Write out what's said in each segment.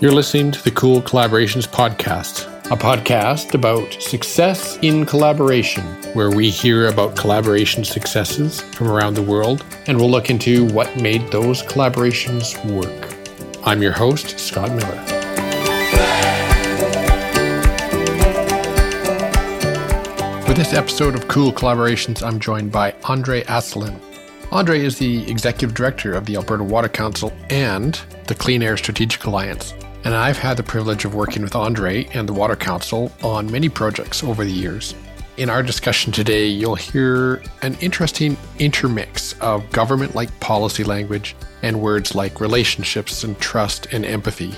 You're listening to the Cool Collaborations Podcast, a podcast about success in collaboration, where we hear about collaboration successes from around the world and we'll look into what made those collaborations work. I'm your host, Scott Miller. For this episode of Cool Collaborations, I'm joined by Andre Asselin. Andre is the executive director of the Alberta Water Council and the Clean Air Strategic Alliance. And I've had the privilege of working with Andre and the Water Council on many projects over the years. In our discussion today, you'll hear an interesting intermix of government like policy language and words like relationships and trust and empathy.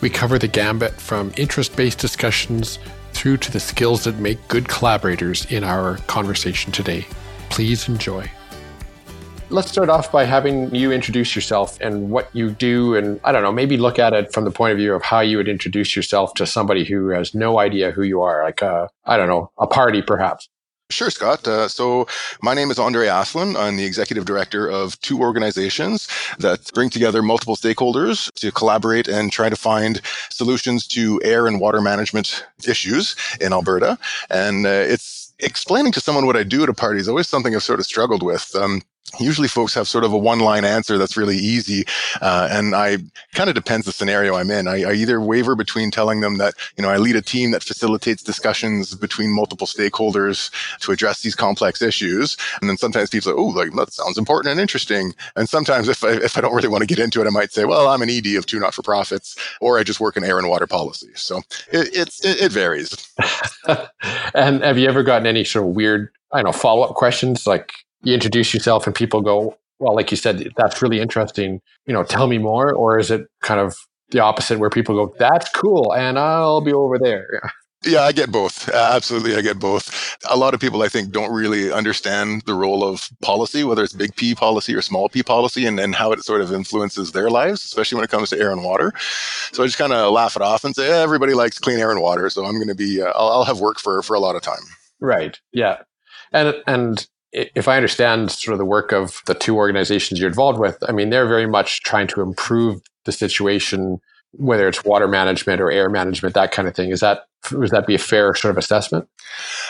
We cover the gambit from interest based discussions through to the skills that make good collaborators in our conversation today. Please enjoy. Let's start off by having you introduce yourself and what you do. And I don't know, maybe look at it from the point of view of how you would introduce yourself to somebody who has no idea who you are, like a, I don't know, a party perhaps. Sure, Scott. Uh, so my name is Andre Asselin. I'm the executive director of two organizations that bring together multiple stakeholders to collaborate and try to find solutions to air and water management issues in Alberta. And uh, it's explaining to someone what I do at a party is always something I've sort of struggled with. Um, usually folks have sort of a one line answer that's really easy uh, and i kind of depends the scenario i'm in. I, I, either waver between telling them that you know i lead a team that facilitates discussions between multiple stakeholders to address these complex issues and then sometimes people say oh like that sounds important and interesting. And sometimes if I, if I don't really want to get into it i might say well i'm an ed of two not-for-profits or i just work in air and water policy. So it, it's it, it varies. And have you ever gotten any sort of weird I don't know follow-up questions like you introduce yourself and people go, well, like you said, that's really interesting. You know, tell me more. Or is it kind of the opposite where people go, that's cool. And I'll be over there. Yeah. Yeah, I get both. absolutely, I get both. A lot of people, I think, don't really understand the role of policy, whether it's big P policy or small p policy, and, and how it sort of influences their lives, especially when it comes to air and water. So I just kind of laugh it off and say, eh, everybody likes clean air and water, so I'm going to be, uh, I'll, I'll have work for for a lot of time. Right. Yeah. And and if I understand sort of the work of the two organizations you're involved with, I mean, they're very much trying to improve the situation, whether it's water management or air management, that kind of thing. Is that would that be a fair sort of assessment?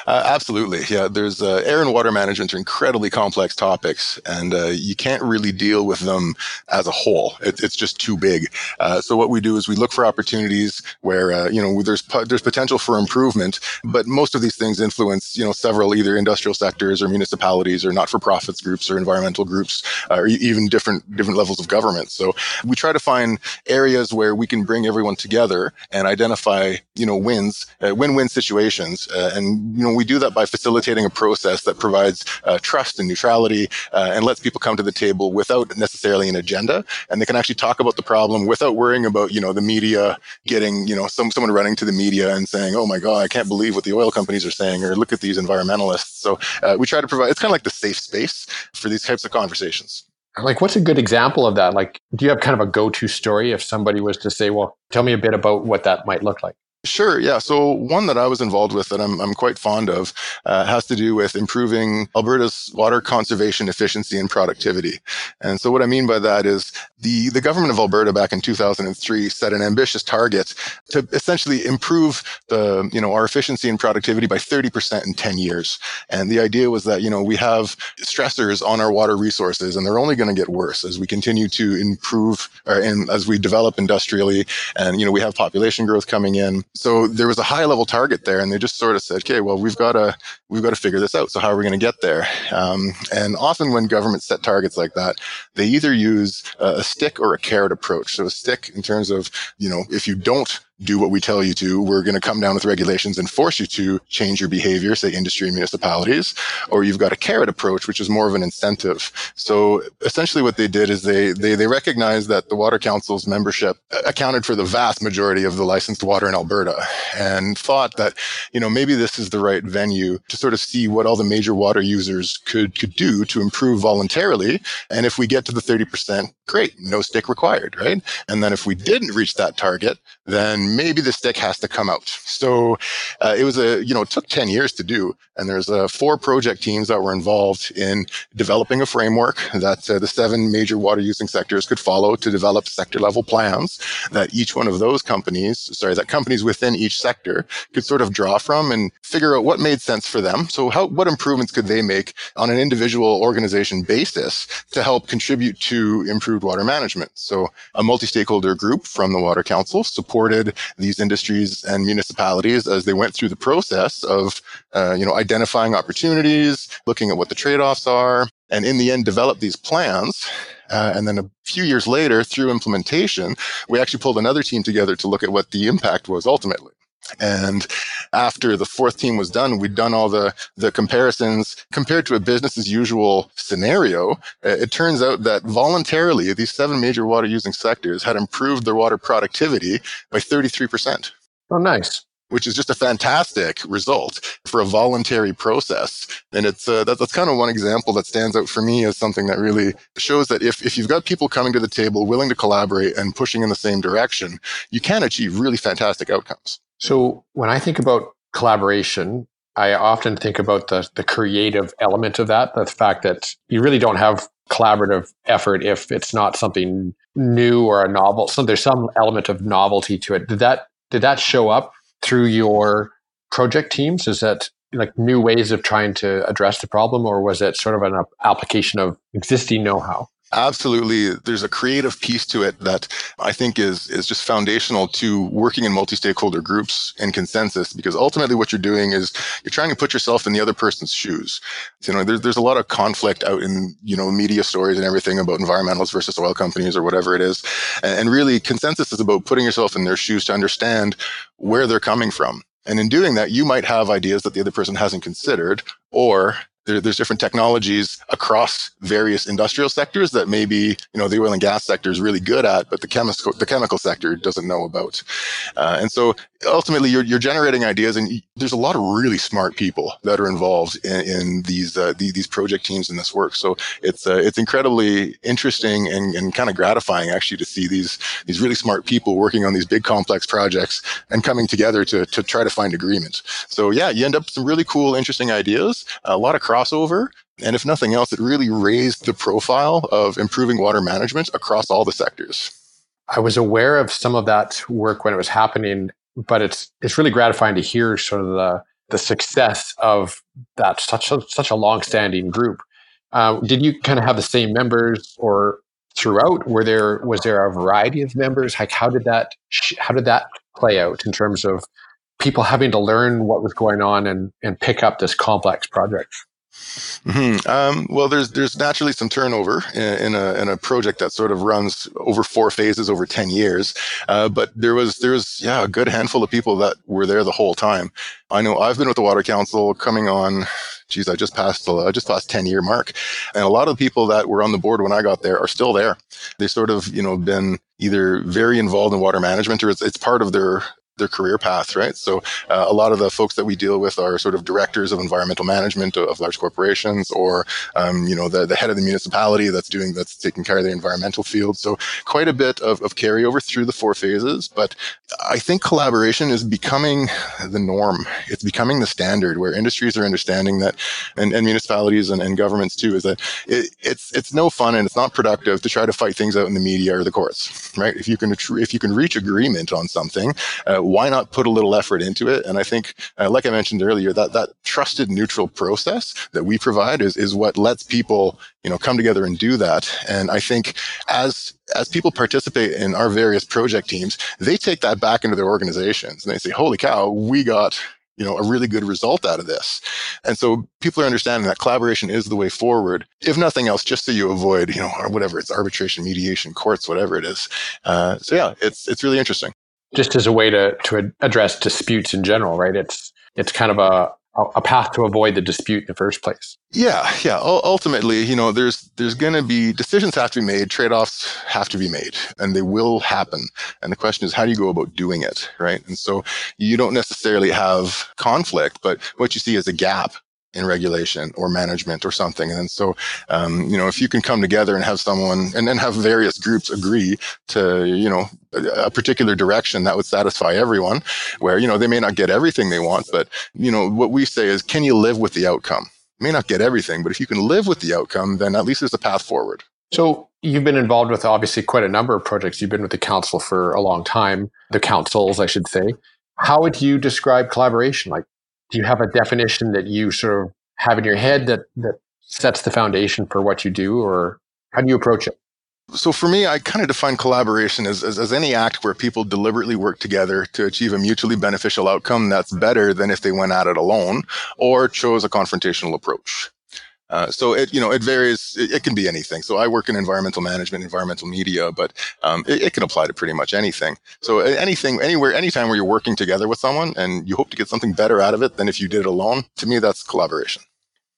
Uh, absolutely. Yeah. There's uh, air and water management are incredibly complex topics, and uh, you can't really deal with them as a whole. It, it's just too big. Uh, so what we do is we look for opportunities where uh, you know there's there's potential for improvement, but most of these things influence you know several either industrial sectors or municipalities or not-for-profits groups or environmental groups uh, or even different different levels of government. So we try to find areas where we can bring everyone together and identify you know wins uh, win-win situations. Uh, and, you know, we do that by facilitating a process that provides uh, trust and neutrality uh, and lets people come to the table without necessarily an agenda. And they can actually talk about the problem without worrying about, you know, the media getting, you know, some, someone running to the media and saying, oh my God, I can't believe what the oil companies are saying, or look at these environmentalists. So uh, we try to provide, it's kind of like the safe space for these types of conversations like what's a good example of that like do you have kind of a go-to story if somebody was to say well tell me a bit about what that might look like Sure. Yeah. So one that I was involved with that I'm, I'm quite fond of uh, has to do with improving Alberta's water conservation efficiency and productivity. And so what I mean by that is the, the government of Alberta back in 2003 set an ambitious target to essentially improve the, you know, our efficiency and productivity by 30% in 10 years. And the idea was that, you know, we have stressors on our water resources and they're only going to get worse as we continue to improve or, and as we develop industrially and, you know, we have population growth coming in so there was a high level target there and they just sort of said okay well we've got to we've got to figure this out so how are we going to get there? Um, and often when governments set targets like that they either use a stick or a carrot approach. So a stick in terms of you know if you don't do what we tell you to. We're going to come down with regulations and force you to change your behavior, say industry and municipalities. Or you've got a carrot approach, which is more of an incentive. So essentially what they did is they, they, they recognized that the Water Council's membership accounted for the vast majority of the licensed water in Alberta and thought that, you know, maybe this is the right venue to sort of see what all the major water users could, could do to improve voluntarily. And if we get to the 30%, great, no stick required, right? And then if we didn't reach that target, then maybe the stick has to come out. So uh, it was a, you know, it took 10 years to do. And there's uh, four project teams that were involved in developing a framework that uh, the seven major water using sectors could follow to develop sector level plans that each one of those companies, sorry, that companies within each sector could sort of draw from and figure out what made sense for them. So how, what improvements could they make on an individual organization basis to help contribute to improved water management? So a multi-stakeholder group from the Water Council supported these industries and municipalities as they went through the process of, uh, you know, identifying opportunities, looking at what the trade-offs are, and in the end develop these plans. Uh, and then a few years later, through implementation, we actually pulled another team together to look at what the impact was ultimately. And after the fourth team was done, we'd done all the, the comparisons compared to a business as usual scenario. Uh, it turns out that voluntarily, these seven major water using sectors had improved their water productivity by 33%. Oh, nice which is just a fantastic result for a voluntary process. And it's uh, that, that's kind of one example that stands out for me as something that really shows that if, if you've got people coming to the table willing to collaborate and pushing in the same direction, you can achieve really fantastic outcomes. So when I think about collaboration, I often think about the, the creative element of that, the fact that you really don't have collaborative effort if it's not something new or a novel. So there's some element of novelty to it. Did that did that show up through your project teams? Is that like new ways of trying to address the problem, or was it sort of an application of existing know-how? Absolutely. There's a creative piece to it that I think is, is just foundational to working in multi-stakeholder groups and consensus because ultimately what you're doing is you're trying to put yourself in the other person's shoes. So, you know, there's, there's a lot of conflict out in, you know, media stories and everything about environmentalists versus oil companies or whatever it is. And, and really consensus is about putting yourself in their shoes to understand where they're coming from. And in doing that, you might have ideas that the other person hasn't considered, or there, there's different technologies across various industrial sectors that maybe you know the oil and gas sector is really good at, but the chemical the chemical sector doesn't know about. Uh, and so ultimately, you're you're generating ideas, and there's a lot of really smart people that are involved in, in these, uh, the, these project teams in this work. So it's uh, it's incredibly interesting and, and kind of gratifying actually to see these these really smart people working on these big complex projects and coming together to to try to find agreement. So yeah, you end up with some really cool, interesting ideas, a lot of crossover. And if nothing else, it really raised the profile of improving water management across all the sectors. I was aware of some of that work when it was happening, but it's it's really gratifying to hear sort of the the success of that such a such a long-standing group. Uh, did you kind of have the same members, or throughout? Were there was there a variety of members? Like how did that how did that play out in terms of people having to learn what was going on and and pick up this complex project? Mm-hmm. Um, well, there's there's naturally some turnover in, in, a in a project that sort of runs over four phases over ten years, uh, but there was there was yeah a good handful of people that were there the whole time. I know I've been with the Water Council coming on. Geez, I just passed the I just passed ten year mark, and a lot of the people that were on the board when I got there are still there. They sort of you know been either very involved in water management or it's, it's part of their their career path, right? So uh, a lot of the folks that we deal with are sort of directors of environmental management of, large corporations, or um, you know the, the head of the municipality that's doing that's taking care of the environmental field. So quite a bit of, of carryover through the four phases. But I think collaboration is becoming the norm. It's becoming the standard where industries are understanding that, and, and municipalities and, and governments too, is that it, it's it's no fun and it's not productive to try to fight things out in the media or the courts, right? If you can if you can reach agreement on something. Uh, why not put a little effort into it? And I think, uh, like I mentioned earlier, that that trusted neutral process that we provide is is what lets people, you know, come together and do that. And I think as as people participate in our various project teams, they take that back into their organizations and they say, "Holy cow, we got." you know, a really good result out of this. And so people are understanding that collaboration is the way forward. If nothing else, just so you avoid, you know, whatever it's arbitration, mediation, courts, whatever it is. Uh, so yeah, it's it's really interesting just as a way to to address disputes in general, right? It's it's kind of a a path to avoid the dispute in the first place. Yeah, yeah. U- ultimately, you know, there's there's going to be decisions have to be made, trade-offs have to be made, and they will happen. And the question is, how do you go about doing it, right? And so you don't necessarily have conflict, but what you see is a gap in regulation or management or something. And so, um, you know, if you can come together and have someone and then have various groups agree to, you know, a, a particular direction that would satisfy everyone, where, you know, they may not get everything they want, but, you know, what we say is, can you live with the outcome? May not get everything, but if you can live with the outcome, then at least there's a path forward. So you've been involved with obviously quite a number of projects. You've been with the council for a long time, the councils, I should say. How would you describe collaboration? Like, do you have a definition that you sort of have in your head that that sets the foundation for what you do, or how do you approach it? So for me, I kind of define collaboration as, as, as, any act where people deliberately work together to achieve a mutually beneficial outcome that's better than if they went at it alone or chose a confrontational approach. Uh, so it you know it varies. It, it, can be anything. So I work in environmental management, environmental media, but um, it, it, can apply to pretty much anything. So anything, anywhere, anytime where you're working together with someone and you hope to get something better out of it than if you did it alone. To me, that's collaboration.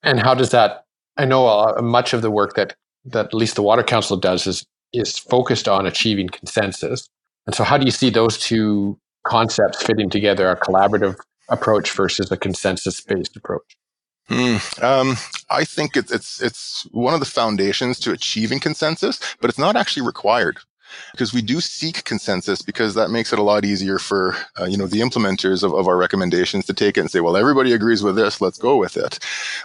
And how does that? I know uh, much of the work that that at least the Water Council does is is focused on achieving consensus. And so, how do you see those two concepts fitting together? A collaborative approach versus a consensus based approach. Mm, um, I think it's it's it's one of the foundations to achieving consensus, but it's not actually required. Because we do seek consensus because that makes it a lot easier for uh, you know the implementers of, of our recommendations to take it and say well everybody agrees with this let's go with it.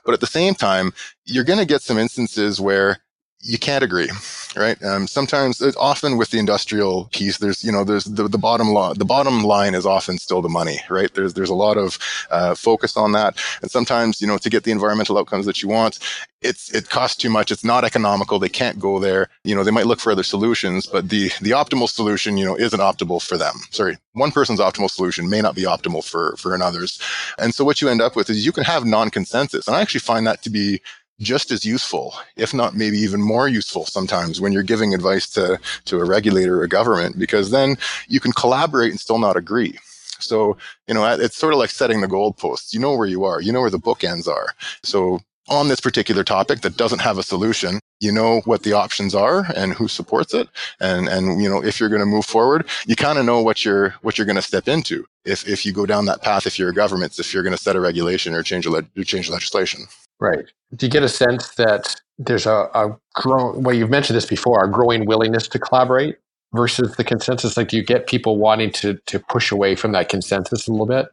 But at the same time you're going to get some instances where you can't agree right? Um, sometimes often with the industrial piece there's you know there's the, the bottom line the bottom line is often still the money right? There's there's a lot of uh, focus on that. And sometimes you know to get the environmental outcomes that you want it's it costs too much. It's not economical. They can't go there. You know they might look for other solutions but the the optimal solution you know isn't optimal for them. Sorry one person's optimal solution may not be optimal for for another's. And so what you end up with is you can have non-consensus. And i actually find that to be just as useful, if not maybe even more useful sometimes when you're giving advice to, to a regulator or a government, because then you can collaborate and still not agree. So, you know, it's sort of like setting the goalposts. You know where you are, you know where the bookends are. So, on this particular topic that doesn't have a solution, you know what the options are and who supports it. And, and, you know, if you're going to move forward, you kind of know what you're, what you're going to step into. If, if you go down that path, if you're a government, if you're going to set a regulation or change a, le- change legislation. Right. Do you get a sense that there's a, a growing, well, you've mentioned this before, a growing willingness to collaborate versus the consensus? Like, do you get people wanting to, to push away from that consensus a little bit?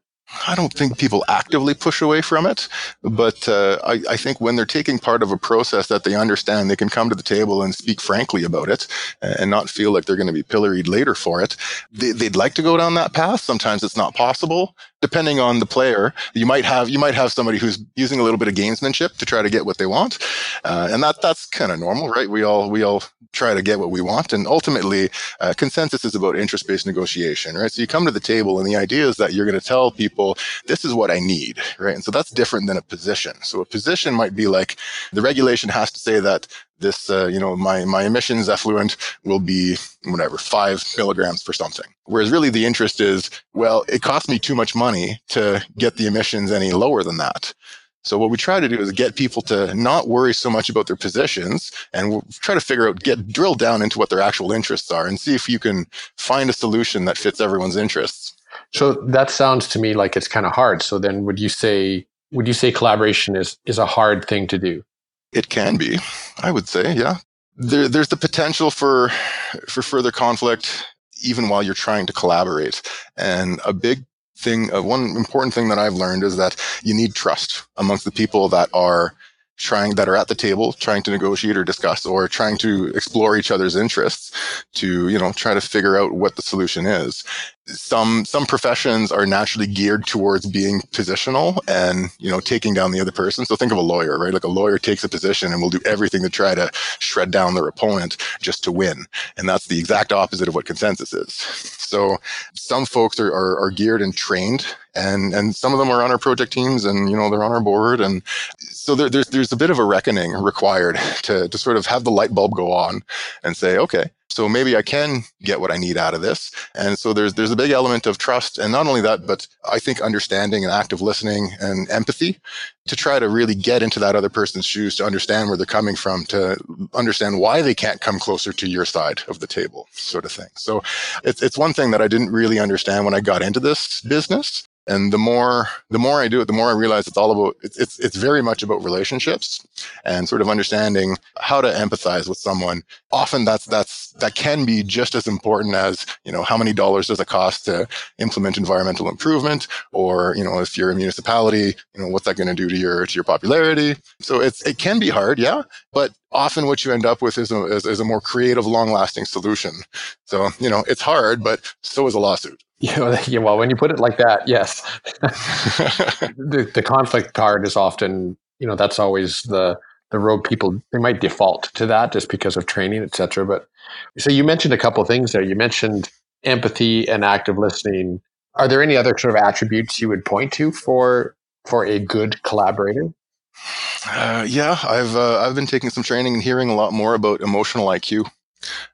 I don't think people actively push away from it, but uh, I, I, think when they're taking part of a process that they understand, they can come to the table and speak frankly about it and not feel like they're going to be pilloried later for it. They, would like to go down that path. Sometimes it's not possible. Depending on the player, you might have you might have somebody who's using a little bit of gamesmanship to try to get what they want, uh, and that that's kind of normal, right? We all we all try to get what we want, and ultimately, uh, consensus is about interest based negotiation, right? So you come to the table, and the idea is that you're going to tell people, this is what I need, right? And so that's different than a position. So a position might be like the regulation has to say that this, uh, you know, my, my emissions effluent will be whatever, five milligrams for something. Whereas really the interest is, well, it costs me too much money to get the emissions any lower than that. So what we try to do is get people to not worry so much about their positions and we'll try to figure out, get drill down into what their actual interests are and see if you can find a solution that fits everyone's interests. So that sounds to me like it's kind of hard. So then would you say would you say collaboration is is a hard thing to do? It can be. I would say, yeah. There, there's the potential for for further conflict even while you're trying to collaborate. And a big thing, uh, one important thing that I've learned is that you need trust amongst the people that are trying that are at the table trying to negotiate or discuss or trying to explore each other's interests to you know try to figure out what the solution is some some professions are naturally geared towards being positional and you know taking down the other person. So think of a lawyer right? Like a lawyer takes a position and will do everything to try to shred down their opponent just to win. And that's the exact opposite of what consensus is. So some folks are, are, are geared and trained and and some of them are on our project teams and you know they're on our board. And so there, there's there's a bit of a reckoning required to to sort of have the light bulb go on and say okay so maybe I can get what I need out of this. And so there's there's a big element of trust, and not only that, but I think understanding and active listening and empathy to try to really get into that other person's shoes to understand where they're coming from, to understand why they can't come closer to your side of the table, sort of thing. So it's it's one thing that I didn't really understand when I got into this business And the more the more I do it, the more I realize it's all about it's it's it's very much about relationships and sort of understanding how to empathize with someone. Often that's that's that can be just as important as you know how many dollars does it cost to implement environmental improvement, or you know if you're a municipality, you know what's that going to do to your to your popularity. So it's it can be hard, yeah, but often what you end up with is a, is, is a more creative, long lasting solution. So, you know, it's hard, but so is a lawsuit. Yeah, well, when you put it like that, yes. the, the conflict card is often, you know, that's always the the road people they might default to that just because of training, etc. But so you mentioned a couple of things there. You mentioned empathy and active listening. Are there any other sort of attributes you would point to for for a good collaborator? Uh, yeah, I've uh, I've been taking some training and hearing a lot more about emotional IQ.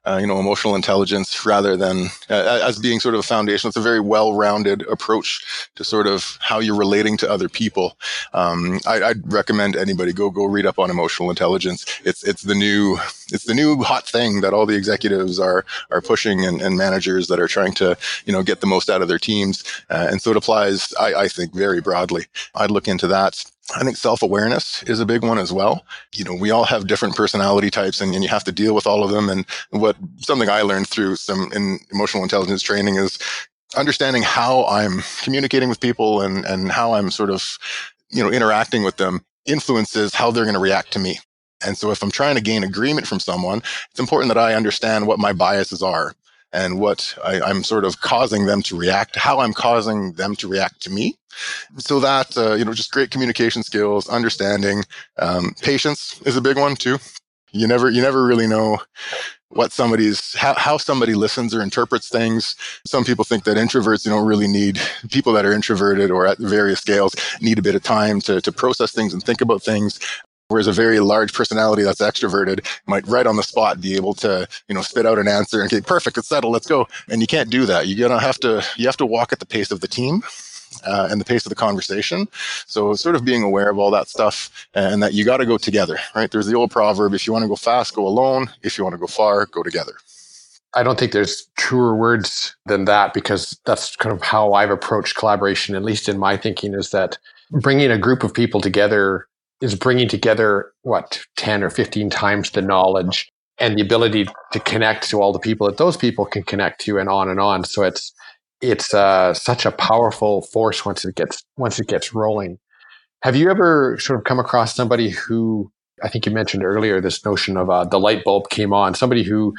Uh, you know, emotional intelligence rather than uh, as being sort of a foundation. It's a very well-rounded approach to sort of how you're relating to other people. Um, I, would recommend anybody go go read up on emotional intelligence. It's it's the new it's the new hot thing that all the executives are are pushing and, and managers that are trying to you know get the most out of their teams. Uh, and so it applies, I, I think, very broadly. I'd look into that. I think self awareness is a big one as well. You know, we all have different personality types and, and, you have to deal with all of them. And what something I learned through some in emotional intelligence training is understanding how I'm communicating with people and, and how I'm sort of, you know, interacting with them influences how they're going to react to me. And so if I'm trying to gain agreement from someone, it's important that I understand what my biases are and what I, I'm sort of causing them to react, how I'm causing them to react to me. So that uh, you know just great communication skills understanding um, patience is a big one too. You never you never really know what somebody's how, how somebody listens or interprets things. Some people think that introverts you don't really need people that are introverted or at various scales need a bit of time to, to process things and think about things Whereas a very large personality that's extroverted might right on the spot be able to, you know, spit out an answer and say, perfect, it's settled, let's go. And you can't do that. You're gonna have to, you have to walk at the pace of the team uh, and the pace of the conversation. So sort of being aware of all that stuff and that you got to go together, right? There's the old proverb, if you want to go fast, go alone. If you want to go far, go together. I don't think there's truer words than that because that's kind of how I've approached collaboration, at least in my thinking, is that bringing a group of people together is bringing together what 10 or 15 times the knowledge and the ability to connect to all the people that those people can connect to and on and on. So it's it's uh, such a powerful force once it gets once it gets rolling. Have you ever sort of come across somebody who I think you mentioned earlier this notion of uh, the light bulb came on? Somebody who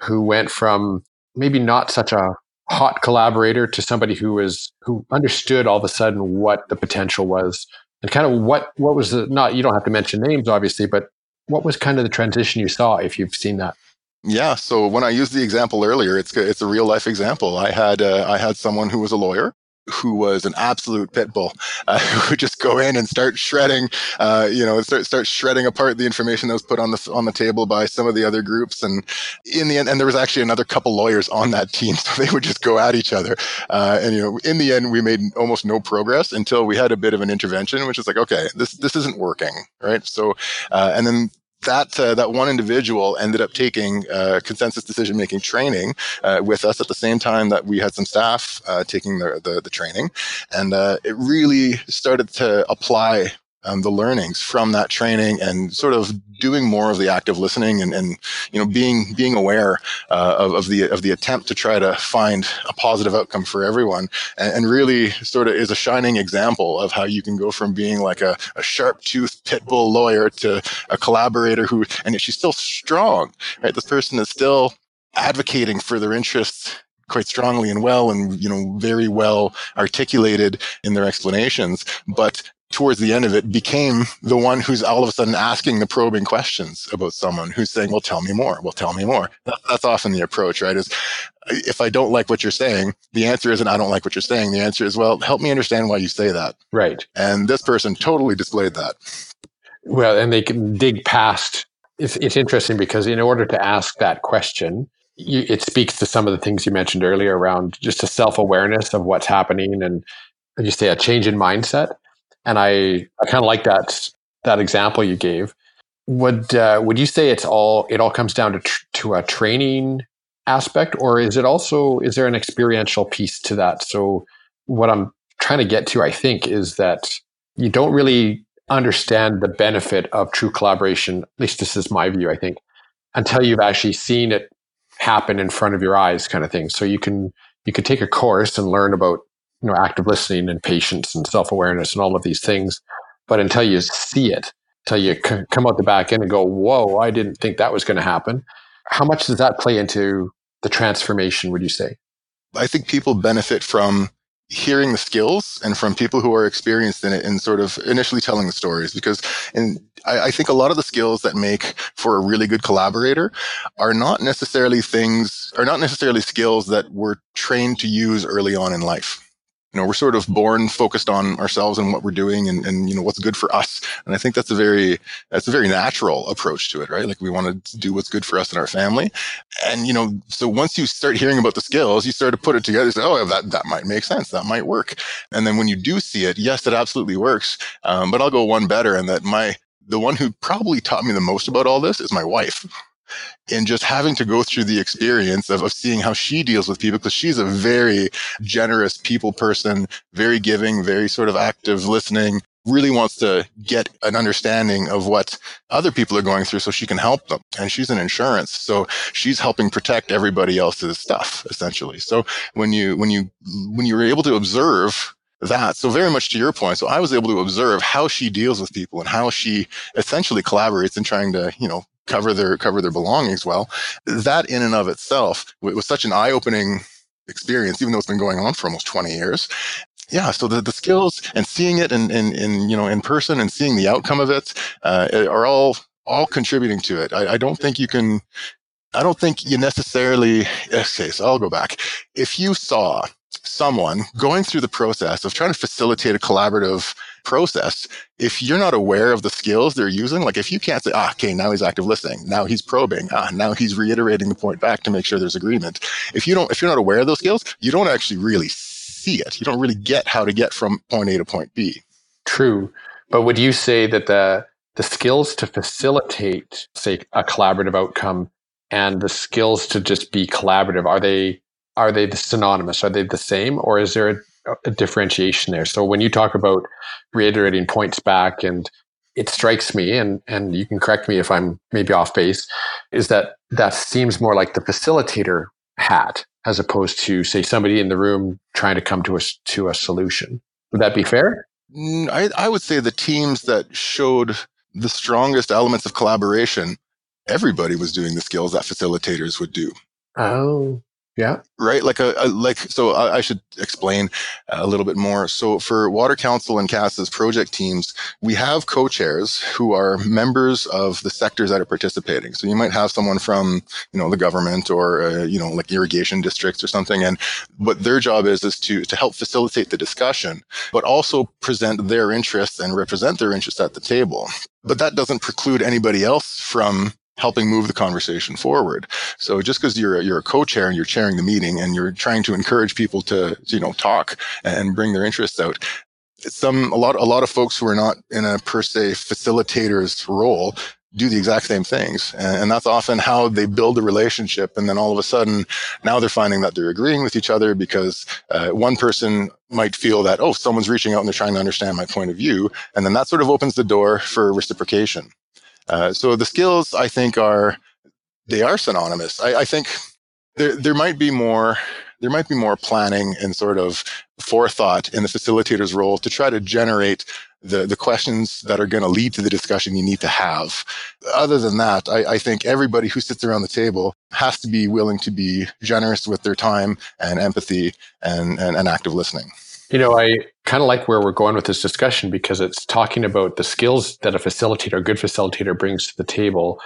who went from maybe not such a hot collaborator to somebody who was who understood all of a sudden what the potential was and kind of what what was the not you don't have to mention names obviously but what was kind of the transition you saw if you've seen that yeah. So when I used the example earlier, it's it's a real life example. I had uh, I had someone who was a lawyer who was an absolute pit bull, uh, who would just go in and start shredding, uh, you know, start start shredding apart the information that was put on the on the table by some of the other groups. And in the end, and there was actually another couple lawyers on that team, so they would just go at each other. Uh, and you know, in the end, we made almost no progress until we had a bit of an intervention, which is like, okay, this this isn't working, right? So, uh, and then that uh, that one individual ended up taking uh, consensus decision making training uh, with us at the same time that we had some staff uh, taking the, the, the training, and uh, it really started to apply um, the learnings from that training and sort of doing more of the active listening and, and you know being being aware uh, of, of the of the attempt to try to find a positive outcome for everyone. And, and, really sort of is a shining example of how you can go from being like a, a sharp toothed pit bull lawyer to a collaborator who and she's still strong right? This person is still advocating for their interests quite strongly and well and you know very well articulated in their explanations. But towards the end of it became the one who's all of a sudden asking the probing questions about someone who's saying well tell me more. Well tell me more. That's often the approach right is if i don't like what you're saying the answer isn't i don't like what you're saying. The answer is well help me understand why you say that. Right. And this person totally displayed that. Well and they can dig past it's, it's interesting because in order to ask that question you, it speaks to some of the things you mentioned earlier around just a self-awareness of what's happening and you say a change in mindset and I, I kind of like that that example you gave. Would uh, would you say it's all it all comes down to tr- to a training aspect, or is it also is there an experiential piece to that? So what I'm trying to get to, I think, is that you don't really understand the benefit of true collaboration. At least this is my view, I think, until you've actually seen it happen in front of your eyes, kind of thing. So you can you can take a course and learn about you know active listening and patience and self awareness and all of these things, but until you see it, until you c- come out the back end and go, "Whoa, I didn't think that was going to happen." How much does that play into the transformation? Would you say? I think people benefit from hearing the skills and from people who are experienced in it and sort of initially telling the stories because and I, I, think a lot of the skills that make for a really good collaborator are not necessarily things are not necessarily skills that we're trained to use early on in life you know, we're sort of born focused on ourselves and what we're doing and, and, you know, what's good for us. And I think that's a very, that's a very natural approach to it, right? Like we want to do what's good for us and our family. And, you know, so once you start hearing about the skills, you start to put it together. Say, oh, that, that might make sense. That might work. And then when you do see it, yes, it absolutely works. Um, but I'll go one better and that my, the one who probably taught me the most about all this is my wife and just having to go through the experience of, of seeing how she deals with people because she's a very generous people person, very giving, very sort of active listening, really wants to get an understanding of what other people are going through so she can help them. And she's in insurance. So she's helping protect everybody else's stuff, essentially. So when you, when you, when you're able to observe that. So very much to your point. So I was able to observe how she deals with people and how she essentially collaborates in trying to, you know, cover their cover their belongings well. That in and of itself was such an eye opening experience, even though it's been going on for almost 20 years. Yeah, so the, the skills and seeing it in, in, in you know in person and seeing the outcome of it uh, are all all contributing to it. I, I don't think you can I don't think you necessarily, okay, so I'll go back. If you saw someone going through the process of trying to facilitate a collaborative process, if you're not aware of the skills they're using, like if you can't say, ah, okay, now he's active listening, now he's probing, ah, now he's reiterating the point back to make sure there's agreement. If you don't, if you're not aware of those skills, you don't actually really see it. You don't really get how to get from point A to point B. True. But would you say that the the skills to facilitate, say, a collaborative outcome and the skills to just be collaborative, are they are they synonymous? Are they the same, or is there a, a differentiation there? So when you talk about reiterating points back, and it strikes me, and and you can correct me if I'm maybe off base, is that that seems more like the facilitator hat as opposed to say somebody in the room trying to come to us to a solution. Would that be fair? Mm, I, I would say the teams that showed the strongest elements of collaboration, everybody was doing the skills that facilitators would do. Oh, yeah. Right. Like a, a like, so I, I, should explain a little bit more. So for Water Council and CASA's project teams, we have co-chairs who are members of the sectors that are participating. So you might have someone from, you know, the government or, uh, you know, like irrigation districts or something. And what their job is, is to, to help facilitate the discussion, but also present their interests and represent their interests at the table. But that doesn't preclude anybody else from helping move the conversation forward. So just because you're a, you're a co-chair and you're chairing the meeting and you're trying to encourage people to you know talk and bring their interests out, some a lot a lot of folks who are not in a per se facilitator's role do the exact same things. And, that's often how they build a relationship. And then all of a sudden now they're finding that they're agreeing with each other because uh, one person might feel that oh someone's reaching out and they're trying to understand my point of view. And then that sort of opens the door for reciprocation uh, so the skills, I think, are they are synonymous. I, I think there there might be more there might be more planning and sort of forethought in the facilitator's role to try to generate the, the questions that are going to lead to the discussion you need to have. Other than that, I, I, think everybody who sits around the table has to be willing to be generous with their time and empathy and, and, and active listening. You know, I kind of like where we're going with this discussion because it's talking about the skills that a facilitator, a good facilitator brings to the table,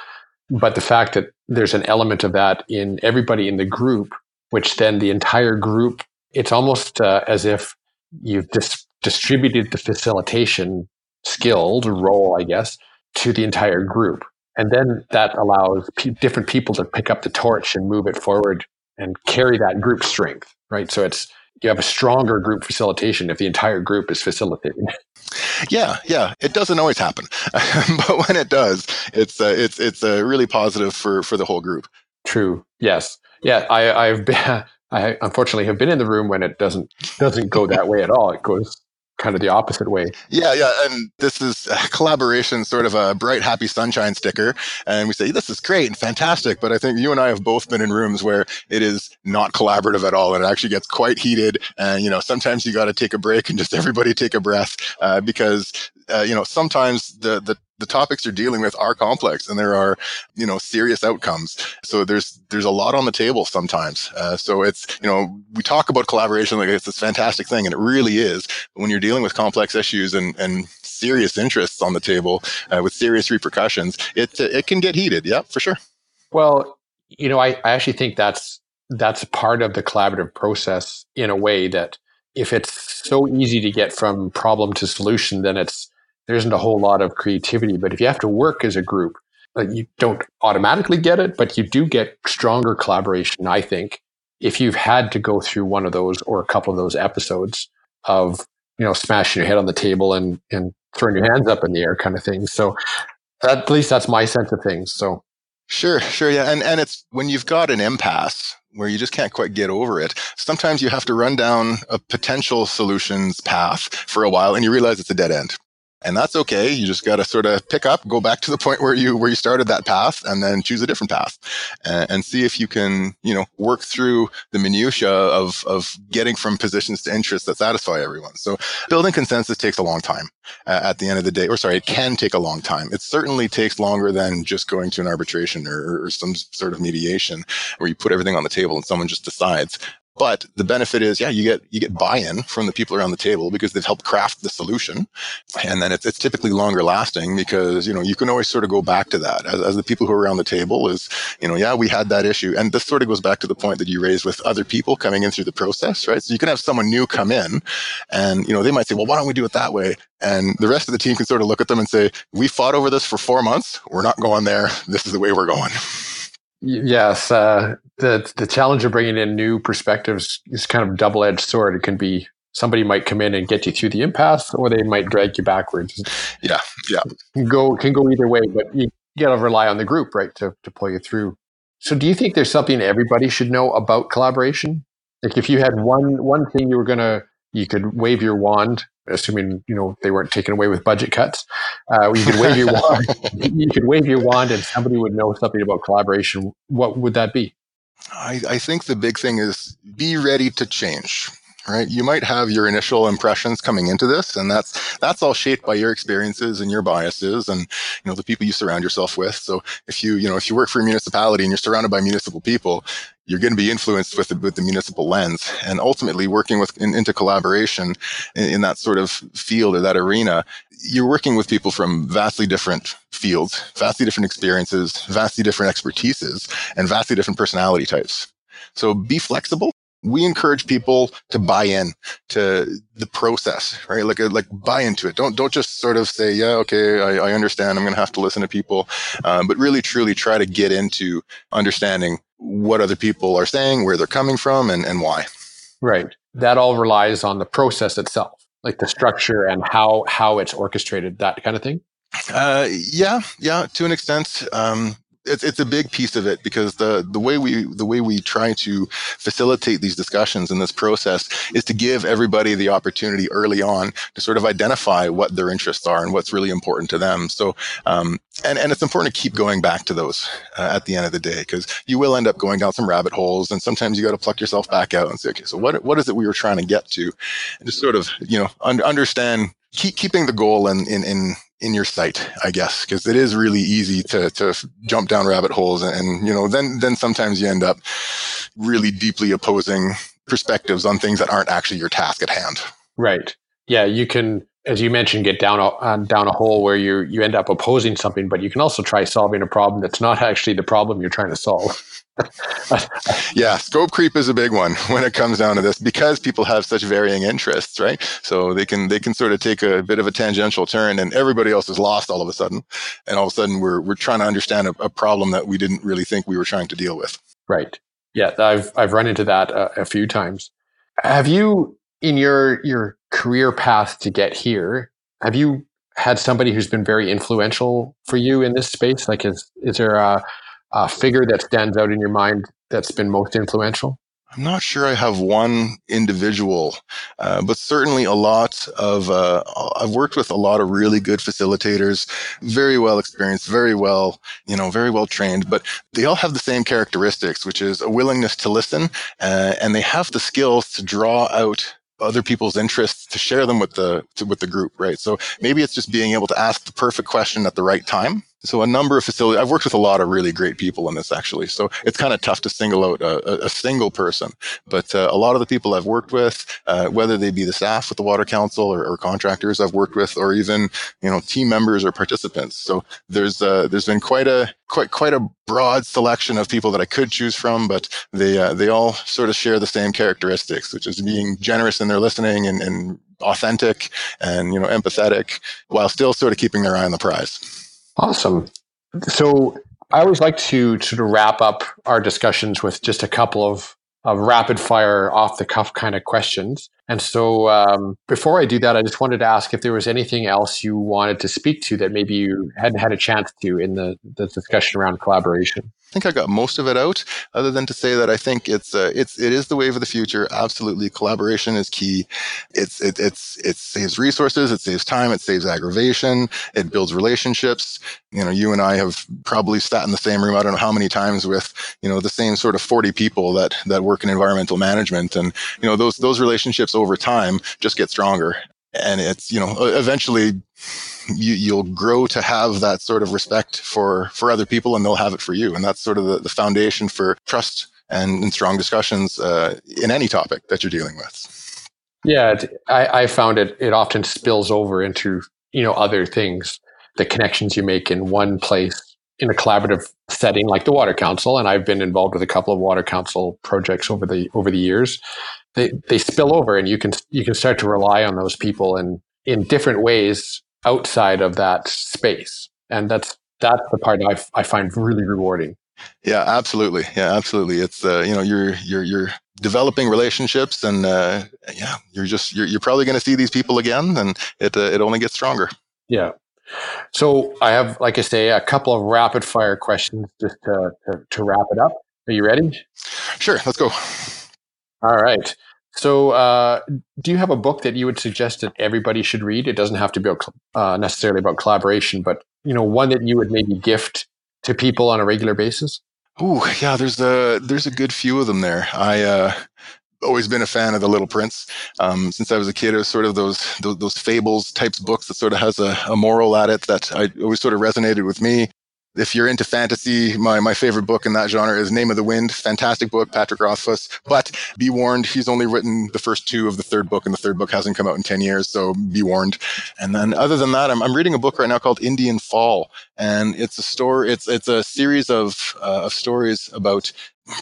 but the fact that there's an element of that in everybody in the group, which then the entire group, it's almost uh, as if you've dis- distributed the facilitation skilled role, I guess, to the entire group. And then that allows p- different people to pick up the torch and move it forward and carry that group strength, right? So it's, you have a stronger group facilitation if the entire group is facilitating. Yeah, yeah, it doesn't always happen, but when it does, it's uh, it's it's uh, really positive for for the whole group. True. Yes. Yeah. I, I've been I unfortunately have been in the room when it doesn't doesn't go that way at all. It goes kind of the opposite way. Yeah, yeah. And this is collaboration, sort of a bright, happy sunshine sticker. And we say, this is great and fantastic. But I think you and I have both been in rooms where it is not collaborative at all. And it actually gets quite heated. And, you know, sometimes you got to take a break and just everybody take a breath uh, because, uh, you know, sometimes the, the the topics you're dealing with are complex and there are you know serious outcomes. So there's there's a lot on the table sometimes. Uh, so it's you know we talk about collaboration like it's this fantastic thing and it really is. But when you're dealing with complex issues and and serious interests on the table uh, with serious repercussions it it can get heated. Yeah for sure. Well you know I, I actually think that's that's part of the collaborative process in a way that if it's so easy to get from problem to solution then it's there isn't a whole lot of creativity. But if you have to work as a group, like you don't automatically get it, but you do get stronger collaboration, I think, if you've had to go through one of those or a couple of those episodes of, you know, smashing your head on the table and, and throwing your hands up in the air kind of thing. So at least that's my sense of things. So Sure, sure, yeah. And and it's when you've got an impasse where you just can't quite get over it. Sometimes you have to run down a potential solutions path for a while and you realize it's a dead end and that's okay. You just got to sort of pick up go back to the point where you where you started that path and then choose a different path and, and, see if you can you know work through the minutia of of getting from positions to interests that satisfy everyone. So building consensus takes a long time uh, at the end of the day or sorry it can take a long time. It certainly takes longer than just going to an arbitration or, or some sort of mediation where you put everything on the table and someone just decides but the benefit is, yeah, you get you get buy-in from the people around the table because they've helped craft the solution, and then it's, it's typically longer lasting because you know you can always sort of go back to that as, as the people who are around the table is you know yeah we had that issue, and this sort of goes back to the point that you raised with other people coming in through the process, right? So you can have someone new come in, and you know they might say, well, why don't we do it that way? And the rest of the team can sort of look at them and say, we fought over this for four months. We're not going there. This is the way we're going. Yes, uh, the the challenge of bringing in new perspectives is kind of double edged sword. It can be somebody might come in and get you through the impasse, or they might drag you backwards. Yeah, yeah, can go can go either way, but you got to rely on the group, right, to to pull you through. So, do you think there's something everybody should know about collaboration? Like, if you had one one thing you were gonna, you could wave your wand assuming you know they weren't taken away with budget cuts. Uh, you could wave your wand. You could wave your wand, and somebody would know something about collaboration. What would that be? I, I think the big thing is be ready to change right? You might have your initial impressions coming into this and that's that's all shaped by your experiences and your biases and you know the people you surround yourself with. So if you you know if you work for a municipality and you're surrounded by municipal people you're going to be influenced with the, with the municipal lens. And ultimately working with in, into collaboration in, in that sort of field or that arena you're working with people from vastly different fields vastly different experiences vastly different expertises and vastly different personality types. So be flexible we encourage people to buy in to the process, right? Like, like buy into it. Don't, don't just sort of say, yeah, okay, I, I understand. I'm going to have to listen to people. Um, but really, truly try to get into understanding what other people are saying, where they're coming from and, and why. Right. That all relies on the process itself, like the structure and how, how it's orchestrated, that kind of thing. Uh, yeah, yeah, to an extent. Um, it's, it's a big piece of it because the the way we the way we try to facilitate these discussions in this process is to give everybody the opportunity early on to sort of identify what their interests are and what's really important to them. So um, and and it's important to keep going back to those uh, at the end of the day because you will end up going down some rabbit holes and sometimes you got to pluck yourself back out and say okay so what what is it we were trying to get to and just sort of you know un- understand keep keeping the goal in in in in your sight, I guess, because it is really easy to to jump down rabbit holes, and, you know, then then sometimes you end up really deeply opposing perspectives on things that aren't actually your task at hand. Right. Yeah, you can, as you mentioned, get down a uh, down a hole where you you end up opposing something, but you can also try solving a problem that's not actually the problem you're trying to solve. yeah, scope creep is a big one when it comes down to this because people have such varying interests, right? So they can they can sort of take a bit of a tangential turn, and everybody else is lost all of a sudden, and all of a sudden we're we're trying to understand a, a problem that we didn't really think we were trying to deal with. Right. Yeah, I've I've run into that a, a few times. Have you in your your career path to get here? Have you had somebody who's been very influential for you in this space? Like, is is there a a figure that stands out in your mind that's been most influential? I'm not sure I have one individual, uh, but certainly a lot of, uh, I've worked with a lot of really good facilitators, very well experienced, very well, you know, very well trained, but they all have the same characteristics, which is a willingness to listen, uh, and they have the skills to draw out other people's interests to share them with the to, with the group right? So maybe it's just being able to ask the perfect question at the right time so a number of facilities, I've worked with a lot of really great people in this actually. So it's kind of tough to single out a, a single person, but uh, a lot of the people I've worked with, uh, whether they be the staff with the water council or, or, contractors I've worked with, or even, you know, team members or participants. So there's, uh, there's been quite a, quite, quite a broad selection of people that I could choose from, but they, uh, they all sort of share the same characteristics, which is being generous in their listening and, and authentic and, you know, empathetic while still sort of keeping their eye on the prize. Awesome. So I always like to sort of wrap up our discussions with just a couple of, of rapid fire, off the cuff kind of questions. And so um, before I do that, I just wanted to ask if there was anything else you wanted to speak to that maybe you hadn't had a chance to in the, the discussion around collaboration. I think I got most of it out, other than to say that I think it's uh, it's it is the wave of the future. Absolutely, collaboration is key. It's it, it's it saves resources, it saves time, it saves aggravation, it builds relationships. You know, you and I have probably sat in the same room. I don't know how many times with you know the same sort of forty people that that work in environmental management, and you know those those relationships over time just get stronger. And it's you know eventually you, you'll grow to have that sort of respect for for other people and they'll have it for you. And that's sort of the, the foundation for trust and, and strong discussions uh, in any topic that you're dealing with. Yeah I, I found it it often spills over into you know other things the connections you make in one place in a collaborative setting like the water council. And i've been involved with a couple of water council projects over the over the years they they spill over and you can you can start to rely on those people and in different ways outside of that space. And that's that's the part I, I find really rewarding. Yeah, absolutely. Yeah, absolutely. It's uh, you know you're you're you're developing relationships, and uh, yeah, you're just you're you're probably going to see these people again, and it uh, it only gets stronger. Yeah. So I have, like I say, a couple of rapid fire questions just to, to, to wrap it up. Are you ready? Sure. Let's go. All right. So, uh, do you have a book that you would suggest that everybody should read? It doesn't have to be uh, necessarily about collaboration, but you know, one that you would maybe gift to people on a regular basis. Oh, yeah. There's a there's a good few of them there. I uh, always been a fan of the Little Prince. Um, since I was a kid, it was sort of those those, those fables types books that sort of has a, a moral at it that I always sort of resonated with me if you're into fantasy, my, my favorite book in that genre is Name of the Wind. Fantastic book, Patrick Rothfuss. But be warned, he's only written the first two of the third book, and the third book hasn't come out in 10 years, so be warned. And then other than that, I'm, I'm reading a book right now called Indian Fall. And it's a story, it's, it's a series of, uh, of stories about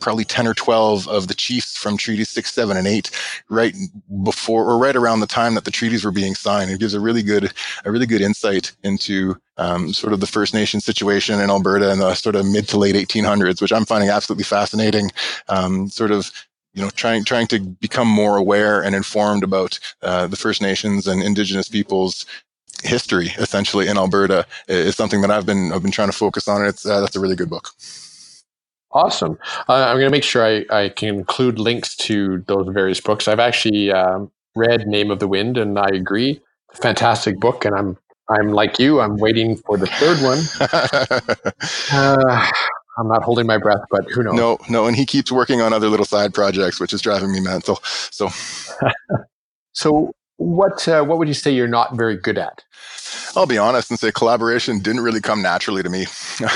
probably 10 or 12 of the chiefs from treaties 6 7 and 8 right before or right around the time that the treaties were being signed. It gives a really good a really good insight into um, sort of the first nation situation in alberta in the sort of mid to late 1800s which i'm finding absolutely fascinating. Um, sort of you know trying trying to become more aware and informed about uh, the first nations and indigenous peoples history essentially in alberta is something that i've been i've been trying to focus on it's uh, that's a really good book Awesome. Uh, I'm going to make sure I, I can include links to those various books. I've actually um, read Name of the Wind, and I agree, fantastic book. And I'm I'm like you. I'm waiting for the third one. uh, I'm not holding my breath, but who knows? No, no. And he keeps working on other little side projects, which is driving me mental. So, so what uh, what would you say you're not very good at? I'll be honest and say collaboration didn't really come naturally to me.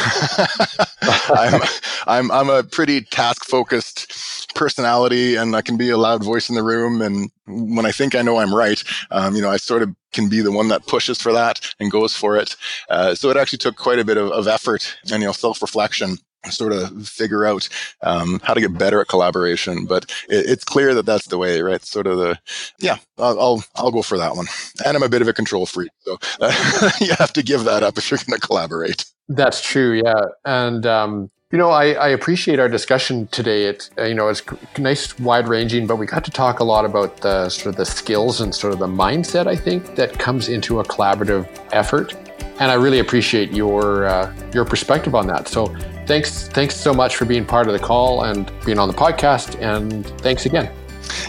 I'm, I'm, I'm a pretty task focused personality and I can be a loud voice in the room. And when I think I know I'm right, um, you know, I sort of can be the one that pushes for that and goes for it. Uh, so it actually took quite a bit of, of effort and, you know, self reflection sort of figure out um, how to get better at collaboration. But it, it's clear that that's the way, right? Sort of the yeah. I'll, I'll I'll go for that one. And I'm a bit of a control freak, so uh, you have to give that up if you're going to collaborate. That's true, yeah. And um, you know, I, I, appreciate our discussion today. It uh, you know it's nice, wide ranging, but we got to talk a lot about the sort of the skills and sort of the mindset. I think that comes into a collaborative effort, and I really appreciate your uh, your perspective on that. So thanks thanks so much for being part of the call and being on the podcast. And thanks again.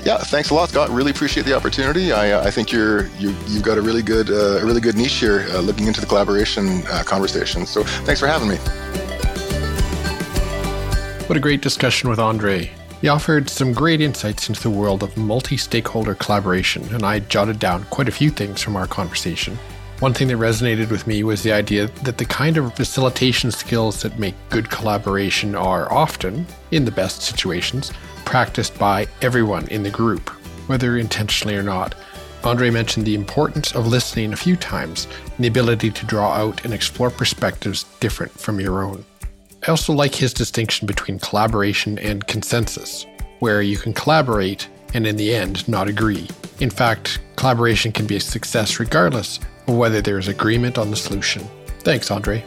Yeah, thanks a lot, Scott. Really appreciate the opportunity. I, uh, I think you're you, you've got a really good uh, a really good niche here, uh, looking into the collaboration uh, conversation. So thanks for having me. What a great discussion with Andre. He offered some great insights into the world of multi stakeholder collaboration, and I jotted down quite a few things from our conversation. One thing that resonated with me was the idea that the kind of facilitation skills that make good collaboration are often, in the best situations, practiced by everyone in the group, whether intentionally or not. Andre mentioned the importance of listening a few times and the ability to draw out and explore perspectives different from your own. I also like his distinction between collaboration and consensus, where you can collaborate and in the end not agree. In fact, collaboration can be a success regardless of whether there is agreement on the solution. Thanks, Andre.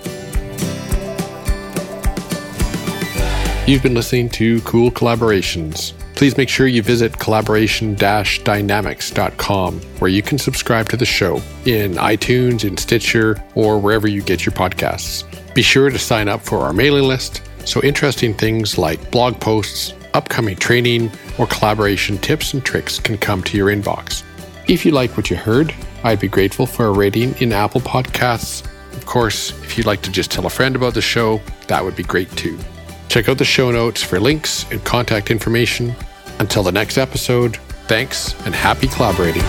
You've been listening to Cool Collaborations. Please make sure you visit collaboration dynamics.com where you can subscribe to the show in iTunes, in Stitcher, or wherever you get your podcasts. Be sure to sign up for our mailing list so interesting things like blog posts, upcoming training, or collaboration tips and tricks can come to your inbox. If you like what you heard, I'd be grateful for a rating in Apple Podcasts. Of course, if you'd like to just tell a friend about the show, that would be great too. Check out the show notes for links and contact information. Until the next episode, thanks and happy collaborating.